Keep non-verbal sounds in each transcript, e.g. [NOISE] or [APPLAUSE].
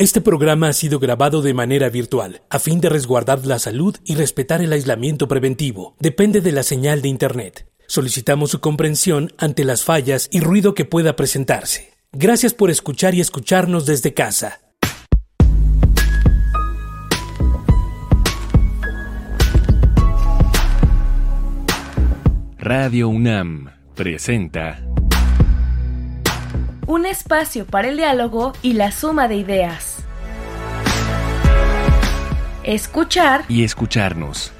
Este programa ha sido grabado de manera virtual, a fin de resguardar la salud y respetar el aislamiento preventivo. Depende de la señal de Internet. Solicitamos su comprensión ante las fallas y ruido que pueda presentarse. Gracias por escuchar y escucharnos desde casa. Radio UNAM presenta un espacio para el diálogo y la suma de ideas. Escuchar y escucharnos.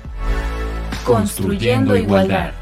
Construyendo, igualdad.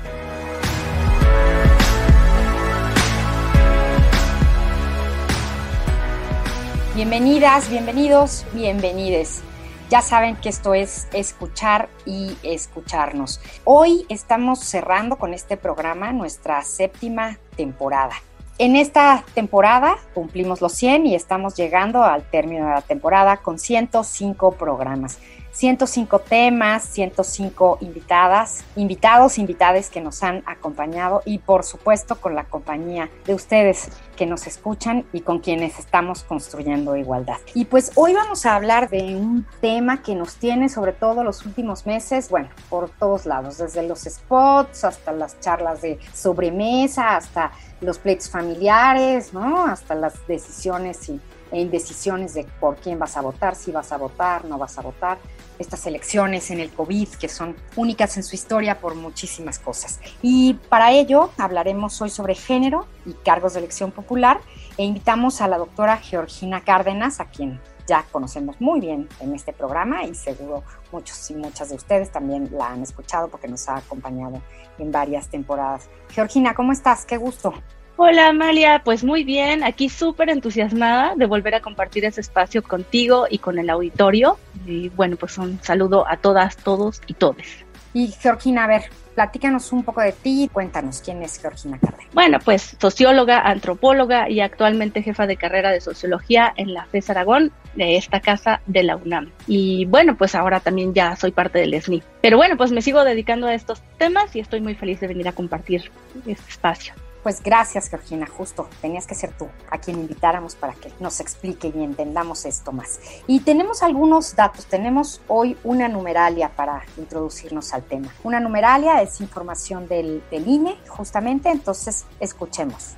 Bienvenidas, bienvenidos, bienvenides. Ya saben que esto es escuchar y escucharnos. Hoy estamos cerrando con este programa nuestra séptima temporada. En esta temporada cumplimos los 100 y estamos llegando al término de la temporada con 105 programas. 105 temas, 105 invitadas, invitados, invitadas que nos han acompañado y por supuesto con la compañía de ustedes que nos escuchan y con quienes estamos construyendo igualdad. Y pues hoy vamos a hablar de un tema que nos tiene sobre todo los últimos meses, bueno, por todos lados, desde los spots hasta las charlas de sobremesa, hasta los pleitos familiares, ¿no? Hasta las decisiones y e indecisiones de por quién vas a votar, si vas a votar, no vas a votar estas elecciones en el COVID, que son únicas en su historia por muchísimas cosas. Y para ello hablaremos hoy sobre género y cargos de elección popular e invitamos a la doctora Georgina Cárdenas, a quien ya conocemos muy bien en este programa y seguro muchos y muchas de ustedes también la han escuchado porque nos ha acompañado en varias temporadas. Georgina, ¿cómo estás? Qué gusto. Hola Amalia, pues muy bien, aquí súper entusiasmada de volver a compartir ese espacio contigo y con el auditorio. Y bueno, pues un saludo a todas, todos y todes. Y Georgina, a ver, platícanos un poco de ti, cuéntanos quién es Georgina Cárdenas. Bueno, pues socióloga, antropóloga y actualmente jefa de carrera de sociología en la FES Aragón, de esta casa de la UNAM. Y bueno, pues ahora también ya soy parte del SNI. Pero bueno, pues me sigo dedicando a estos temas y estoy muy feliz de venir a compartir este espacio. Pues gracias, Georgina, justo tenías que ser tú a quien invitáramos para que nos explique y entendamos esto más. Y tenemos algunos datos, tenemos hoy una numeralia para introducirnos al tema. Una numeralia es información del, del INE, justamente, entonces escuchemos.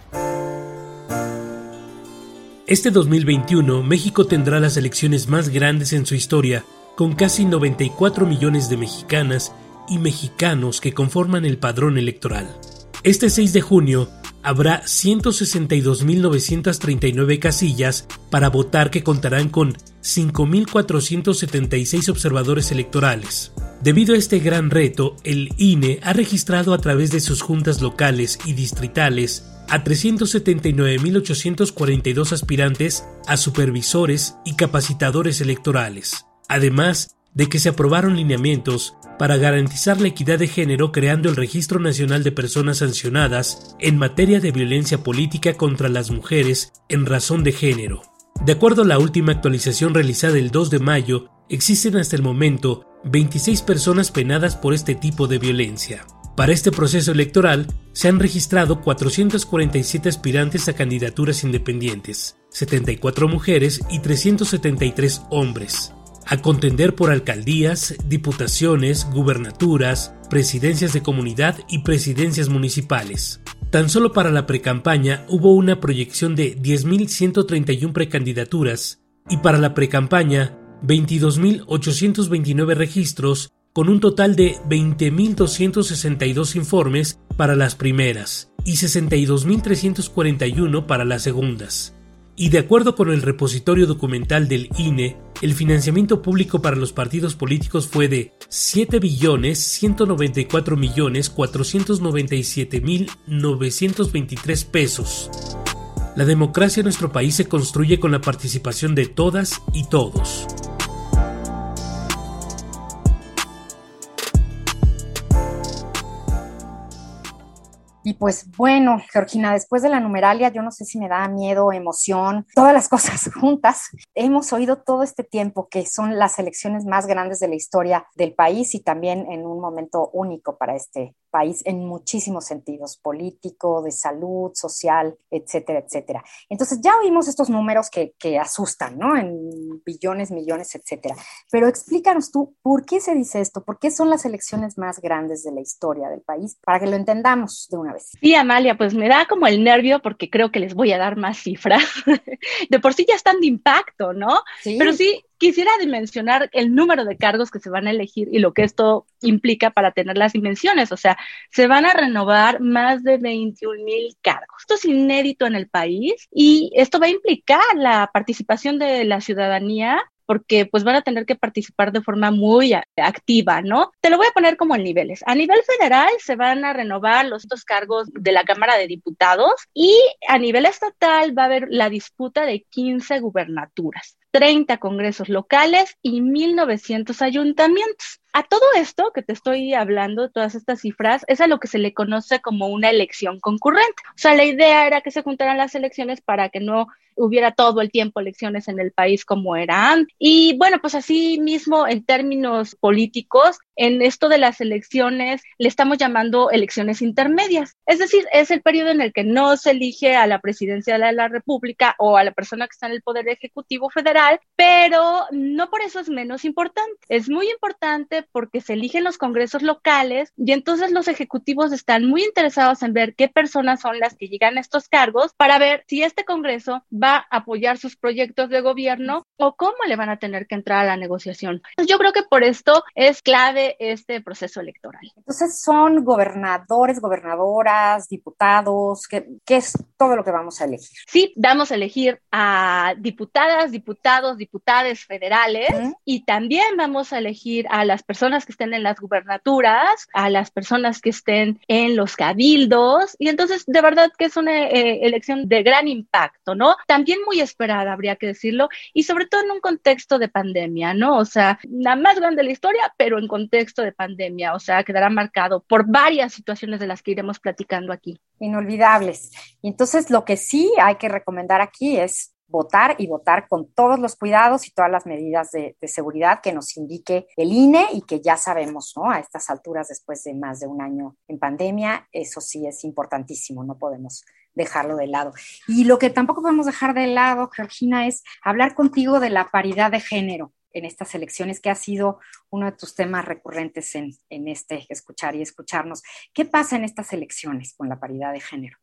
Este 2021, México tendrá las elecciones más grandes en su historia, con casi 94 millones de mexicanas y mexicanos que conforman el padrón electoral. Este 6 de junio habrá 162.939 casillas para votar que contarán con 5.476 observadores electorales. Debido a este gran reto, el INE ha registrado a través de sus juntas locales y distritales a 379.842 aspirantes a supervisores y capacitadores electorales. Además, de que se aprobaron lineamientos para garantizar la equidad de género creando el Registro Nacional de Personas Sancionadas en materia de violencia política contra las mujeres en razón de género. De acuerdo a la última actualización realizada el 2 de mayo, existen hasta el momento 26 personas penadas por este tipo de violencia. Para este proceso electoral se han registrado 447 aspirantes a candidaturas independientes, 74 mujeres y 373 hombres a contender por alcaldías, diputaciones, gubernaturas, presidencias de comunidad y presidencias municipales. Tan solo para la precampaña hubo una proyección de 10.131 precandidaturas y para la precampaña 22.829 registros con un total de 20.262 informes para las primeras y 62.341 para las segundas y de acuerdo con el repositorio documental del INE, el financiamiento público para los partidos políticos fue de 7 billones 194 millones 497 mil 923 pesos. La democracia en nuestro país se construye con la participación de todas y todos. Pues bueno, Georgina, después de la numeralia, yo no sé si me da miedo, emoción, todas las [LAUGHS] cosas juntas. Hemos oído todo este tiempo que son las elecciones más grandes de la historia del país y también en un momento único para este país en muchísimos sentidos, político, de salud, social, etcétera, etcétera. Entonces ya oímos estos números que, que asustan, ¿no? En billones, millones, etcétera. Pero explícanos tú, ¿por qué se dice esto? ¿Por qué son las elecciones más grandes de la historia del país? Para que lo entendamos de una vez. Sí, Amalia, pues me da como el nervio porque creo que les voy a dar más cifras. [LAUGHS] De por sí ya están de impacto, ¿no? Sí. Pero sí, quisiera dimensionar el número de cargos que se van a elegir y lo que esto implica para tener las dimensiones. O sea, se van a renovar más de 21 mil cargos. Esto es inédito en el país y esto va a implicar la participación de la ciudadanía porque pues van a tener que participar de forma muy activa, ¿no? Te lo voy a poner como en niveles. A nivel federal se van a renovar los dos cargos de la Cámara de Diputados y a nivel estatal va a haber la disputa de 15 gubernaturas. 30 congresos locales y 1.900 ayuntamientos. A todo esto que te estoy hablando, todas estas cifras, es a lo que se le conoce como una elección concurrente. O sea, la idea era que se juntaran las elecciones para que no hubiera todo el tiempo elecciones en el país como eran. Y bueno, pues así mismo en términos políticos, en esto de las elecciones le estamos llamando elecciones intermedias. Es decir, es el periodo en el que no se elige a la presidencia de la República o a la persona que está en el Poder Ejecutivo Federal, pero no por eso es menos importante. Es muy importante porque se eligen los congresos locales y entonces los ejecutivos están muy interesados en ver qué personas son las que llegan a estos cargos para ver si este congreso va a apoyar sus proyectos de gobierno o cómo le van a tener que entrar a la negociación. Yo creo que por esto es clave este proceso electoral. Entonces, ¿son gobernadores, gobernadoras, diputados? ¿Qué, ¿Qué, es todo lo que vamos a elegir? Sí, vamos a elegir a diputadas, diputados, diputadas federales -huh. y también vamos a elegir a las personas que estén en las gubernaturas, a las personas que estén en los cabildos y entonces de verdad que es una eh, elección de gran impacto, ¿no? También muy esperada, habría que decirlo, y sobre todo en un contexto de pandemia, ¿no? O sea, la más grande de la historia, pero en contexto de pandemia, o sea, quedará marcado por varias situaciones de las que iremos platicando aquí. Inolvidables. Entonces lo que sí hay que recomendar aquí es votar y votar con todos los cuidados y todas las medidas de, seguridad que nos indique el INE y que ya sabemos, ¿no? A estas alturas, después de más de un año en pandemia, eso sí es importantísimo, no podemos dejarlo de lado. Y lo que tampoco podemos dejar de lado, Georgina, es hablar contigo de la paridad de género en estas elecciones, que ha sido uno de tus temas recurrentes en, en este escuchar y escucharnos. ¿Qué pasa en estas elecciones con la paridad de género?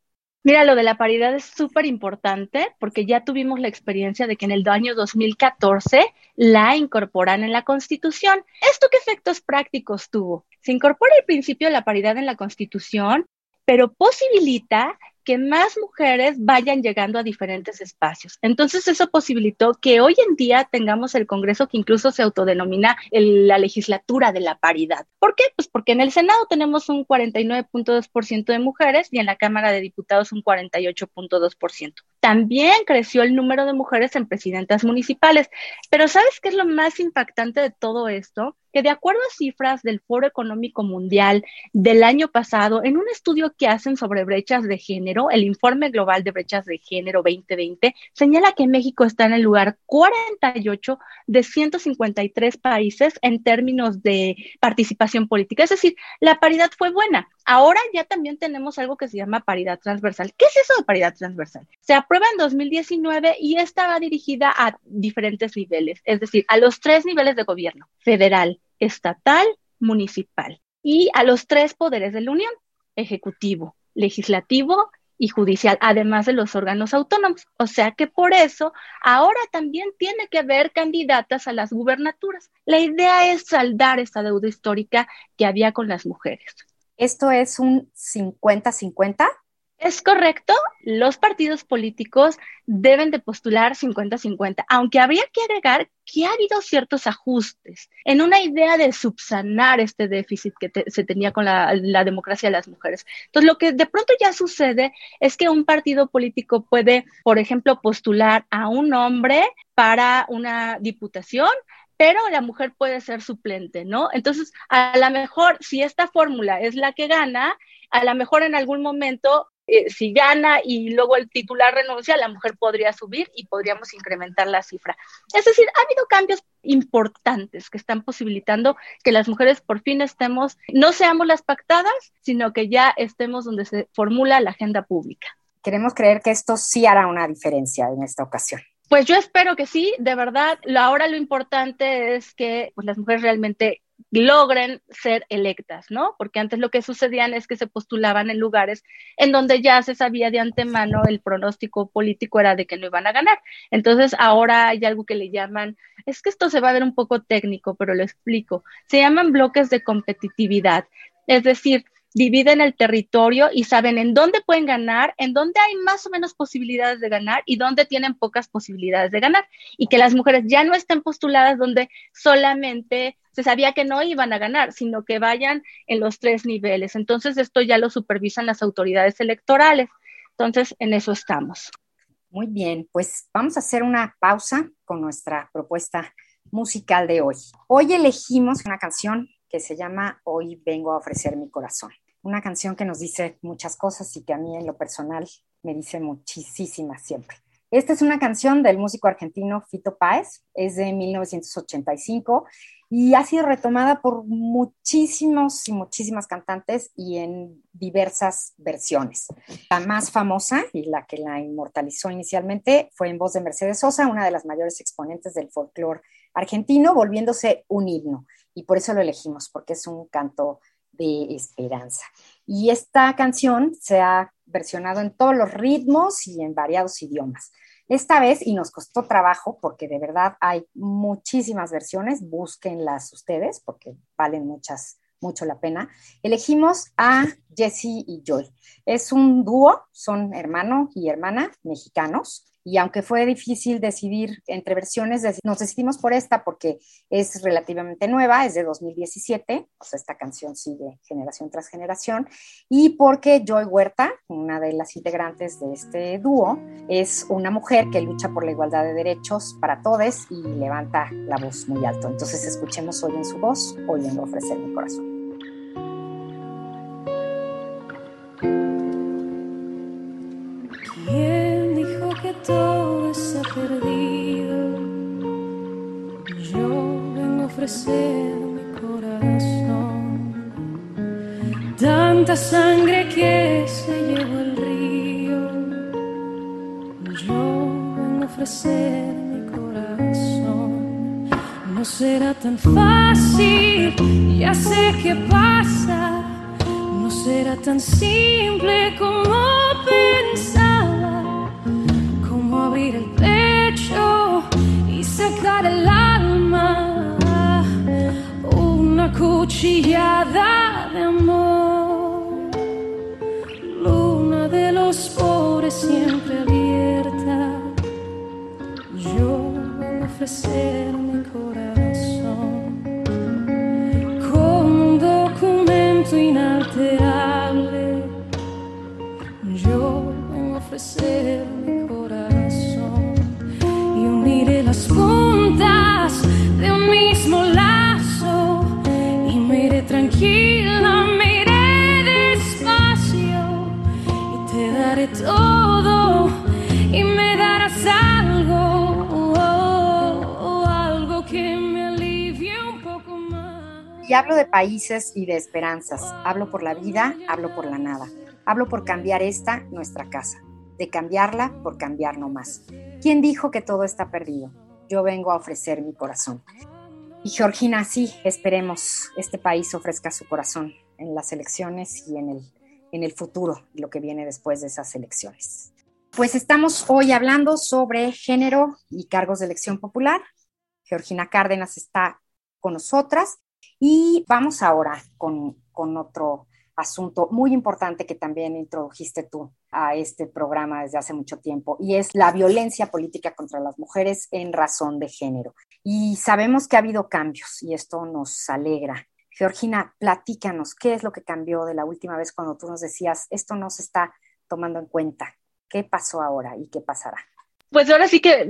Mira, lo de la paridad es súper importante porque ya tuvimos la experiencia de que en el año 2014 la incorporan en la Constitución. ¿Esto qué efectos prácticos tuvo? Se incorpora el principio de la paridad en la Constitución, pero posibilita que más mujeres vayan llegando a diferentes espacios. Entonces eso posibilitó que hoy en día tengamos el Congreso que incluso se autodenomina la legislatura de la paridad. ¿Por qué? Pues porque en el Senado tenemos un 49.2% de mujeres y en la Cámara de Diputados un 48.2%. También creció el número de mujeres en presidentas municipales. Pero ¿sabes qué es lo más impactante de todo esto? Que de acuerdo a cifras del Foro Económico Mundial del año pasado, en un estudio que hacen sobre brechas de género, el Informe Global de Brechas de Género 2020 señala que México está en el lugar 48 de 153 países en términos de participación política. Es decir, la paridad fue buena. Ahora ya también tenemos algo que se llama paridad transversal. ¿Qué es eso de paridad transversal? Se aprueba en 2019 y esta va dirigida a diferentes niveles, es decir, a los tres niveles de gobierno, federal, estatal, municipal, y a los tres poderes de la Unión, ejecutivo, legislativo y judicial, además de los órganos autónomos. O sea que por eso ahora también tiene que haber candidatas a las gubernaturas. La idea es saldar esta deuda histórica que había con las mujeres. ¿Esto es un 50-50? Es correcto, los partidos políticos deben de postular 50-50, aunque habría que agregar que ha habido ciertos ajustes en una idea de subsanar este déficit que se tenía con la, la, democracia de las mujeres. Entonces, lo que de pronto ya sucede es que un partido político puede, por ejemplo, postular a un hombre para una diputación, pero la mujer puede ser suplente, ¿no? Entonces, a lo mejor, si esta fórmula es la que gana, a lo mejor en algún momento eh, si gana y luego el titular renuncia, la mujer podría subir y podríamos incrementar la cifra. Es decir, ha habido cambios importantes que están posibilitando que las mujeres por fin estemos, no seamos las pactadas, sino que ya estemos donde se formula la agenda pública. Queremos creer que esto sí hará una diferencia en esta ocasión. Pues yo espero que sí, de verdad. Ahora lo importante es que pues, las mujeres realmente logren ser electas, ¿no? Porque antes lo que sucedían es que se postulaban en lugares en donde ya se sabía de antemano el pronóstico político era de que no iban a ganar. Entonces ahora hay algo que le llaman, es que esto se va a ver un poco técnico, pero lo explico, se llaman bloques de competitividad. Es decir, dividen el territorio y saben en dónde pueden ganar, en dónde hay más o menos posibilidades de ganar y dónde tienen pocas posibilidades de ganar. Y que las mujeres ya no estén postuladas donde solamente se sabía que no iban a ganar, sino que vayan en los tres niveles. Entonces, esto ya lo supervisan las autoridades electorales. Entonces, en eso estamos. Muy bien, pues vamos a hacer una pausa con nuestra propuesta musical de hoy. Hoy elegimos una canción que se llama Hoy vengo a ofrecer mi corazón una canción que nos dice muchas cosas y que a mí en lo personal me dice muchísimas siempre. Esta es una canción del músico argentino Fito Páez, es de 1985 y ha sido retomada por muchísimos y muchísimas cantantes y en diversas versiones. La más famosa y la que la inmortalizó inicialmente fue en voz de Mercedes Sosa, una de las mayores exponentes del folclore argentino, volviéndose un himno. Y por eso lo elegimos, porque es un canto de esperanza. Y esta canción se ha versionado en todos los ritmos y en variados idiomas. Esta vez, y nos costó trabajo porque de verdad hay muchísimas versiones, búsquenlas ustedes porque valen muchas, mucho la pena. Elegimos a Jesse y Joy. Es un dúo, son hermano y hermana mexicanos y aunque fue difícil decidir entre versiones, nos decidimos por esta porque es relativamente nueva, es de 2017, o sea, esta canción sigue generación tras generación, y porque Joy Huerta, una de las integrantes de este dúo, es una mujer que lucha por la igualdad de derechos para todos y levanta la voz muy alto. Entonces escuchemos hoy en su voz, hoy en ofrecer mi corazón. Perdido. Yo vengo a ofrecer mi corazón. Tanta sangre que se llevó el río. Yo vengo a ofrecer mi corazón. No será tan fácil, ya sé qué pasa. No será tan simple como pensaba. Y sacar el alma, una cuchillada de amor, luna de los pobres siempre abierta. Yo voy a ofrecer mi corazón como un documento inalterable. Yo voy a ofrecer hablo de países y de esperanzas. Hablo por la vida, hablo por la nada. Hablo por cambiar esta, nuestra casa. De cambiarla por cambiar no más. ¿Quién dijo que todo está perdido? Yo vengo a ofrecer mi corazón. Y Georgina, sí, esperemos este país ofrezca su corazón en las elecciones y en el en el futuro, lo que viene después de esas elecciones. Pues estamos hoy hablando sobre género y cargos de elección popular. Georgina Cárdenas está con nosotras y vamos ahora con, con otro asunto muy importante que también introdujiste tú a este programa desde hace mucho tiempo y es la violencia política contra las mujeres en razón de género. Y sabemos que ha habido cambios y esto nos alegra. Georgina, platícanos, ¿qué es lo que cambió de la última vez cuando tú nos decías, esto no se está tomando en cuenta? ¿Qué pasó ahora y qué pasará? Pues ahora sí que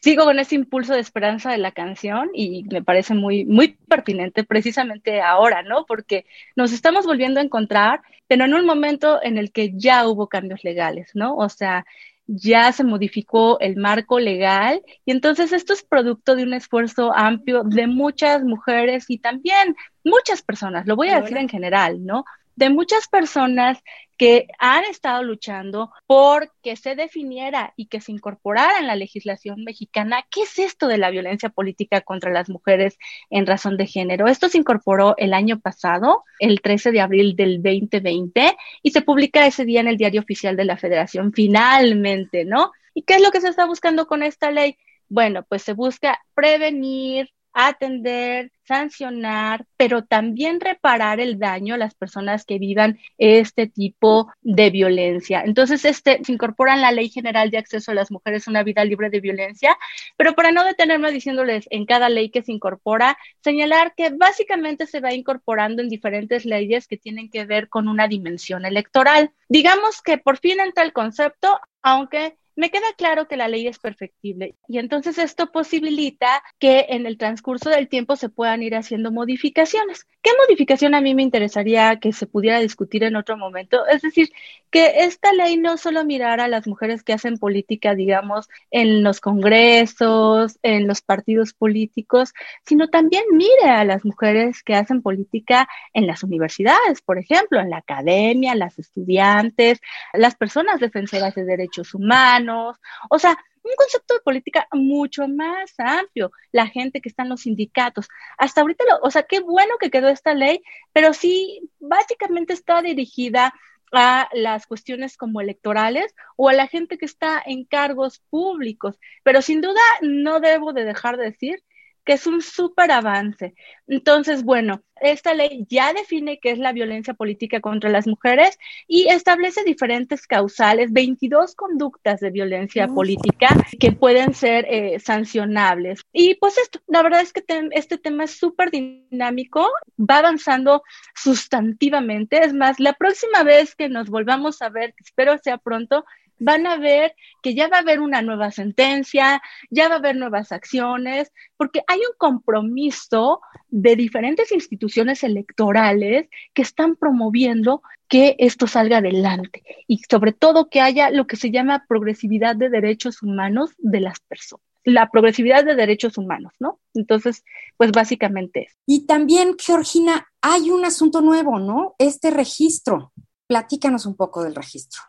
sigo con ese impulso de esperanza de la canción y me parece muy, muy pertinente precisamente ahora, ¿no? Porque nos estamos volviendo a encontrar, pero en un momento en el que ya hubo cambios legales, ¿no? O sea, ya se modificó el marco legal y entonces esto es producto de un esfuerzo amplio de muchas mujeres y también muchas personas, lo voy a decir en general, ¿no? De muchas personas que han estado luchando por que se definiera y que se incorporara en la legislación mexicana qué es esto de la violencia política contra las mujeres en razón de género. Esto se incorporó el año pasado, el 13 de abril del 2020, y se publica ese día en el Diario Oficial de la Federación, finalmente, ¿no? ¿Y qué es lo que se está buscando con esta ley? Bueno, pues se busca prevenir, atender, sancionar, pero también reparar el daño a las personas que vivan este tipo de violencia. Entonces, este se incorpora en la Ley General de Acceso a las Mujeres a una vida libre de violencia, pero para no detenerme diciéndoles en cada ley que se incorpora, señalar que básicamente se va incorporando en diferentes leyes que tienen que ver con una dimensión electoral. Digamos que por fin entra el concepto, aunque me queda claro que la ley es perfectible y entonces esto posibilita que en el transcurso del tiempo se puedan ir haciendo modificaciones. ¿Qué modificación a mí me interesaría que se pudiera discutir en otro momento? Es decir, que esta ley no solo mirara a las mujeres que hacen política, digamos, en los congresos, en los partidos políticos, sino también mire a las mujeres que hacen política en las universidades, por ejemplo, en la academia, las estudiantes, las personas defensoras de derechos humanos o sea, un concepto de política mucho más amplio, la gente que está en los sindicatos. Hasta ahorita, o sea, qué bueno que quedó esta ley, pero sí, básicamente está dirigida a las cuestiones como electorales o a la gente que está en cargos públicos. Pero sin duda no debo de dejar de decir que es un súper avance. Entonces, bueno, esta ley ya define qué es la violencia política contra las mujeres y establece diferentes causales, 22 conductas de violencia política que pueden ser eh, sancionables. Y pues esto, la verdad es que este tema es súper dinámico, va avanzando sustantivamente. Es más, la próxima vez que nos volvamos a ver, espero sea pronto, van a ver que ya va a haber una nueva sentencia, ya va a haber nuevas acciones, porque hay un compromiso de diferentes instituciones electorales que están promoviendo que esto salga adelante y sobre todo que haya lo que se llama progresividad de derechos humanos de las personas la progresividad de derechos humanos, ¿no? Entonces, pues básicamente es. Y también, Georgina, hay un asunto nuevo, ¿no? Este registro. Platícanos un poco del registro.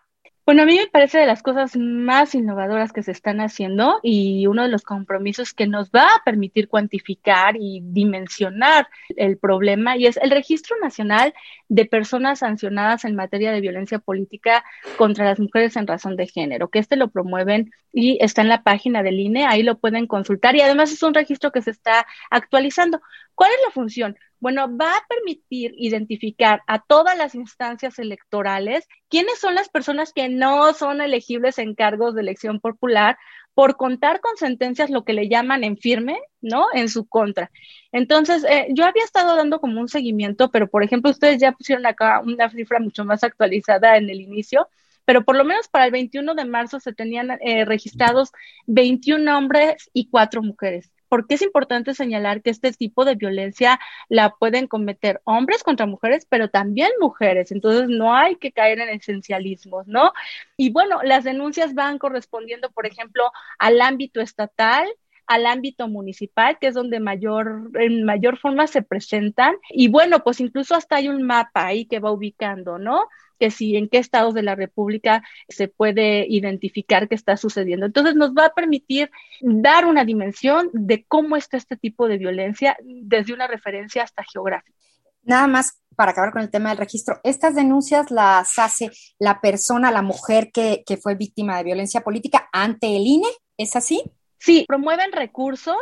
Bueno, a mí me parece de las cosas más innovadoras que se están haciendo y uno de los compromisos que nos va a permitir cuantificar y dimensionar el problema y es el Registro Nacional de Personas Sancionadas en materia de violencia política contra las mujeres en razón de género, que este lo promueven y está en la página del INE, ahí lo pueden consultar y además es un registro que se está actualizando. ¿Cuál es la función? Bueno, va a permitir identificar a todas las instancias electorales quiénes son las personas que no son elegibles en cargos de elección popular por contar con sentencias lo que le llaman en firme, ¿no? En su contra. Entonces, eh, yo había estado dando como un seguimiento, pero por ejemplo, ustedes ya pusieron acá una cifra mucho más actualizada en el inicio, pero por lo menos para el 21 de marzo se tenían eh, registrados 21 hombres y 4 mujeres porque es importante señalar que este tipo de violencia la pueden cometer hombres contra mujeres, pero también mujeres. Entonces no hay que caer en esencialismos, ¿no? Y bueno, las denuncias van correspondiendo, por ejemplo, al ámbito estatal, al ámbito municipal, que es donde mayor, en mayor forma se presentan. Y bueno, pues incluso hasta hay un mapa ahí que va ubicando, ¿no? que si en qué estados de la República se puede identificar qué está sucediendo. Entonces nos va a permitir dar una dimensión de cómo está este tipo de violencia desde una referencia hasta geográfica. Nada más para acabar con el tema del registro, estas denuncias las hace la persona, la mujer que, fue víctima de violencia política ante el INE, ¿es así? Sí, promueven recursos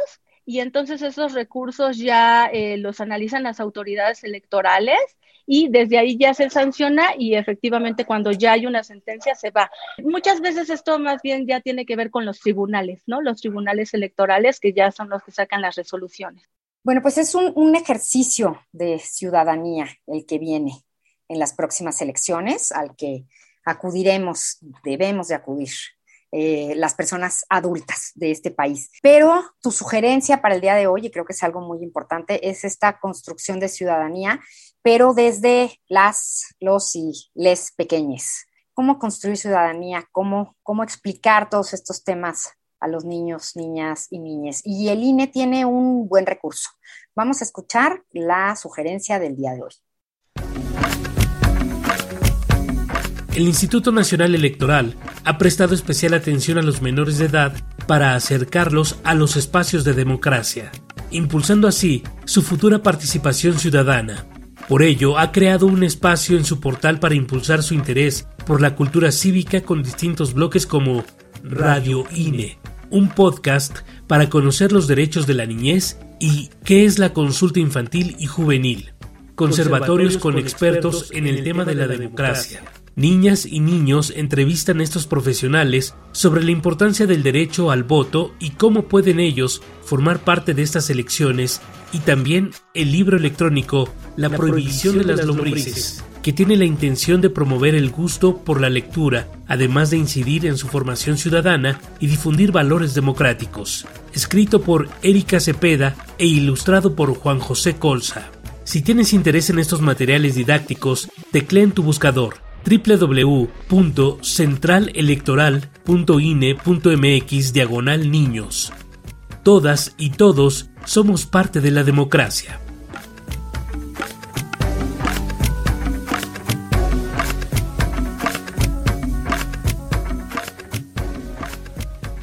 y entonces esos recursos ya eh, los analizan las autoridades electorales y desde ahí ya se sanciona y efectivamente cuando ya hay una sentencia se va. Muchas veces esto más bien ya tiene que ver con los tribunales, ¿no? Los tribunales electorales que ya son los que sacan las resoluciones. Bueno, pues es un, un ejercicio de ciudadanía el que viene en las próximas elecciones al que acudiremos, debemos de acudir eh, las personas adultas de este país. Pero tu sugerencia para el día de hoy, y creo que es algo muy importante, es esta construcción de ciudadanía, pero desde las, los y les pequeñes. ¿Cómo construir ciudadanía? ¿Cómo, cómo explicar todos estos temas a los niños, niñas y niñas? Y el INE tiene un buen recurso. Vamos a escuchar la sugerencia del día de hoy. El Instituto Nacional Electoral ha prestado especial atención a los menores de edad para acercarlos a los espacios de democracia, impulsando así su futura participación ciudadana. Por ello, ha creado un espacio en su portal para impulsar su interés por la cultura cívica con distintos bloques como Radio INE, un podcast para conocer los derechos de la niñez y qué es la consulta infantil y juvenil, conservatorios con expertos en el tema de la democracia Niñas y niños entrevistan a estos profesionales sobre la importancia del derecho al voto y cómo pueden ellos formar parte de estas elecciones y también el libro electrónico La, prohibición, de las, lombrices, que tiene la intención de promover el gusto por la lectura, además de incidir en su formación ciudadana y difundir valores democráticos. Escrito por Erika Cepeda e ilustrado por Juan José Colza. Si tienes interés en estos materiales didácticos, teclea en tu buscador www.centralelectoral.ine.mx diagonal niños. Todas y todos somos parte de la democracia.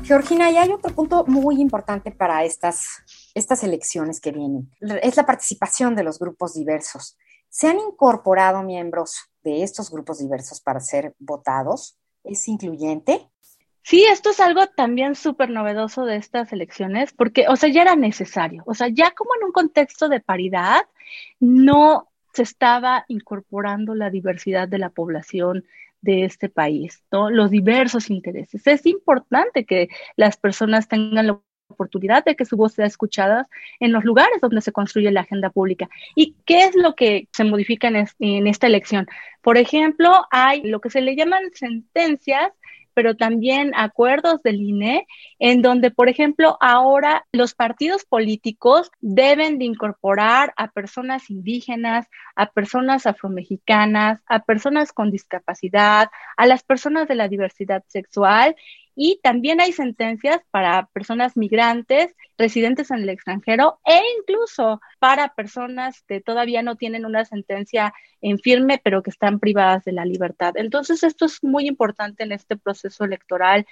Georgina, y hay otro punto muy importante para estas, estas elecciones que vienen. Es la participación de los grupos diversos. Se han incorporado miembros de estos grupos diversos para ser votados? ¿Es incluyente? Sí, esto es algo también súper novedoso de estas elecciones, porque, o sea, ya era necesario. O sea, ya como en un contexto de paridad, no se estaba incorporando la diversidad de la población de este país, ¿no? Los diversos intereses. Es importante que las personas tengan oportunidad de que su voz sea escuchada en los lugares donde se construye la agenda pública. ¿Y qué es lo que se modifica en, esta elección? Por ejemplo, hay lo que se le llaman sentencias pero también acuerdos del INE, en donde, por ejemplo, ahora los partidos políticos deben de incorporar a personas indígenas, a personas afromexicanas, a personas con discapacidad, a las personas de la diversidad sexual y también hay sentencias para personas migrantes, residentes en el extranjero e incluso para personas que todavía no tienen una sentencia en firme, pero que están privadas de la libertad. Entonces, esto es muy importante en este proceso electoral.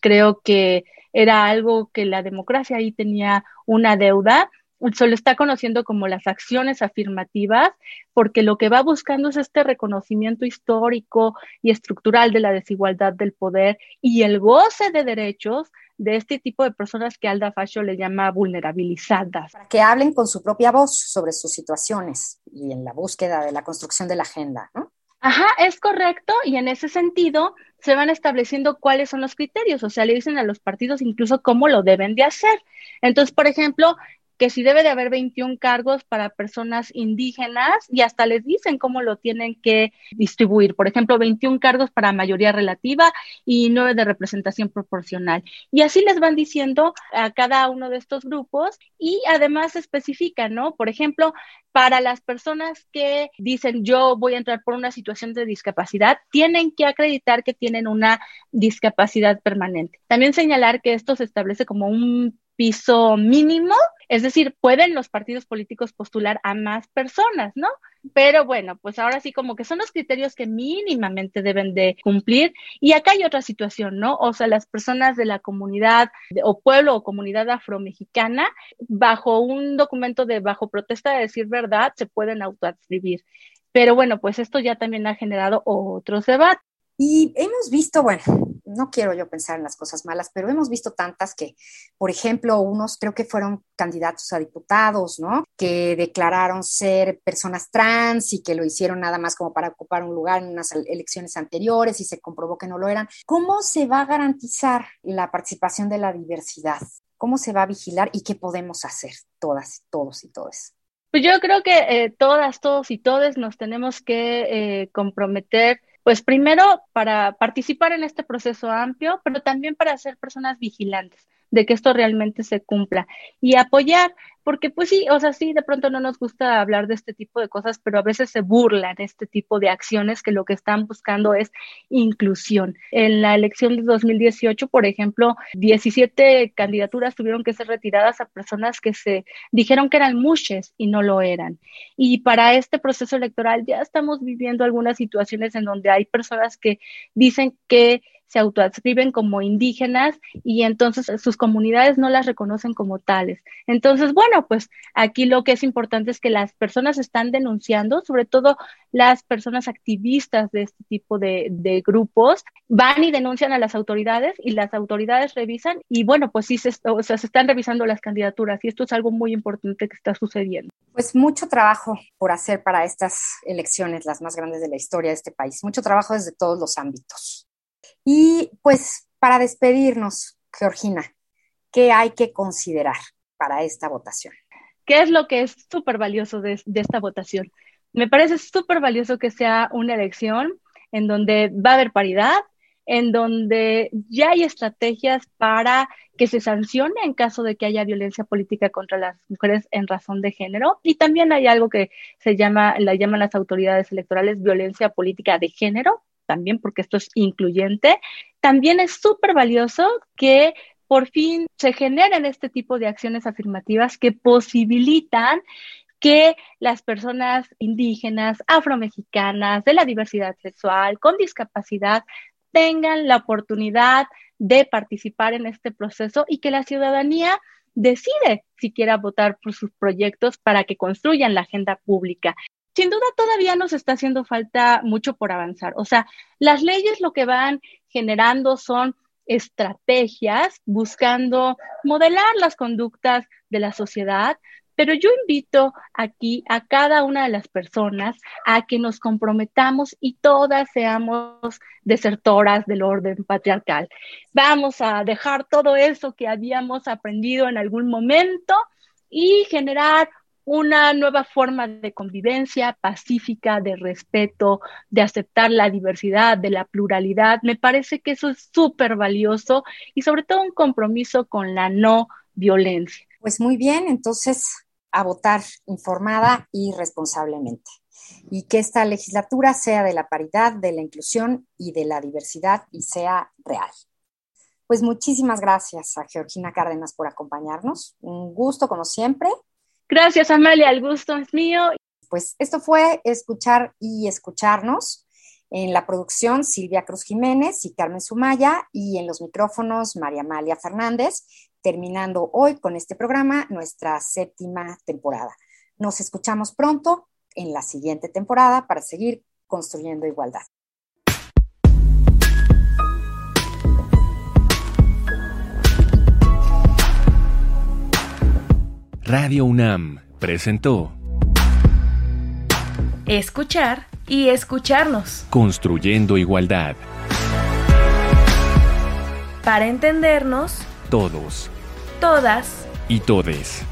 Creo que era algo que la democracia ahí tenía una deuda se lo está conociendo como las acciones afirmativas, porque lo que va buscando es este reconocimiento histórico y estructural de la desigualdad del poder y el goce de derechos de este tipo de personas que Alda Fascio le llama vulnerabilizadas. Para que hablen con su propia voz sobre sus situaciones y en la búsqueda de la construcción de la agenda, ¿no? Ajá, es correcto y en ese sentido se van estableciendo cuáles son los criterios, o sea, le dicen a los partidos incluso cómo lo deben de hacer. Entonces, por ejemplo, que si debe de haber 21 cargos para personas indígenas y hasta les dicen cómo lo tienen que distribuir. Por ejemplo, 21 cargos para mayoría relativa y 9 de representación proporcional. Y así les van diciendo a cada uno de estos grupos y además especifican, ¿no? Por ejemplo, para las personas que dicen yo voy a entrar por una situación de discapacidad, tienen que acreditar que tienen una discapacidad permanente. También señalar que esto se establece como un piso mínimo, es decir, pueden los partidos políticos postular a más personas, ¿no? Pero bueno, pues ahora sí como que son los criterios que mínimamente deben de cumplir. Y acá hay otra situación, ¿no? O sea, las personas de la comunidad o pueblo o comunidad afromexicana, bajo un documento de bajo protesta de decir verdad, se pueden autoadscribir. Pero bueno, pues esto ya también ha generado otros debates. Y hemos visto, bueno, no quiero yo pensar en las cosas malas, pero hemos visto tantas que, por ejemplo, unos creo que fueron candidatos a diputados, ¿no? Que declararon ser personas trans y que lo hicieron nada más como para ocupar un lugar en unas elecciones anteriores y se comprobó que no lo eran. ¿Cómo se va a garantizar la participación de la diversidad? ¿Cómo se va a vigilar y qué podemos hacer todas, todos y todas? Pues yo creo que eh, todas, todos y todes nos tenemos que eh, comprometer Pues primero para participar en este proceso amplio, pero también para ser personas vigilantes de que esto realmente se cumpla y apoyar, porque pues sí, o sea, sí, de pronto no nos gusta hablar de este tipo de cosas, pero a veces se burlan este tipo de acciones que lo que están buscando es inclusión. En la elección de 2018, por ejemplo, 17 candidaturas tuvieron que ser retiradas a personas que se dijeron que eran mushes y no lo eran. Y para este proceso electoral ya estamos viviendo algunas situaciones en donde hay personas que dicen que se autoadscriben como indígenas y entonces sus comunidades no las reconocen como tales. Entonces, bueno, pues aquí lo que es importante es que las personas están denunciando, sobre todo las personas activistas de este tipo de, grupos, van y denuncian a las autoridades y las autoridades revisan y bueno, pues sí, se, o sea, se están revisando las candidaturas y esto es algo muy importante que está sucediendo. Pues mucho trabajo por hacer para estas elecciones, las más grandes de la historia de este país, mucho trabajo desde todos los ámbitos. Y pues para despedirnos, Georgina, ¿qué hay que considerar para esta votación? ¿Qué es lo que es súper valioso de, esta votación? Me parece súper valioso que sea una elección en donde va a haber paridad, en donde ya hay estrategias para que se sancione en caso de que haya violencia política contra las mujeres en razón de género. Y también hay algo que se llama, la llaman las autoridades electorales violencia política de género, también porque esto es incluyente, también es súper valioso que por fin se generen este tipo de acciones afirmativas que posibilitan que las personas indígenas, afromexicanas, de la diversidad sexual, con discapacidad, tengan la oportunidad de participar en este proceso y que la ciudadanía decide si quiera votar por sus proyectos para que construyan la agenda pública sin duda todavía nos está haciendo falta mucho por avanzar. O sea, las leyes lo que van generando son estrategias buscando modelar las conductas de la sociedad, pero yo invito aquí a cada una de las personas a que nos comprometamos y todas seamos desertoras del orden patriarcal. Vamos a dejar todo eso que habíamos aprendido en algún momento y generar una nueva forma de convivencia pacífica, de respeto, de aceptar la diversidad, de la pluralidad. Me parece que eso es súper valioso y sobre todo un compromiso con la no violencia. Pues muy bien, entonces a votar informada y responsablemente. Y que esta legislatura sea de la paridad, de la inclusión y de la diversidad y sea real. Pues muchísimas gracias a Georgina Cárdenas por acompañarnos. Un gusto como siempre Gracias, Amalia, el gusto es mío. Pues esto fue escuchar y escucharnos. En la producción, Silvia Cruz Jiménez y Carmen Sumaya, y en los micrófonos, María Amalia Fernández, terminando hoy con este programa nuestra séptima temporada. Nos escuchamos pronto en la siguiente temporada para seguir construyendo igualdad. Radio UNAM presentó Escuchar y escucharnos. Construyendo igualdad. Para entendernos. Todos. Todas. Y todes.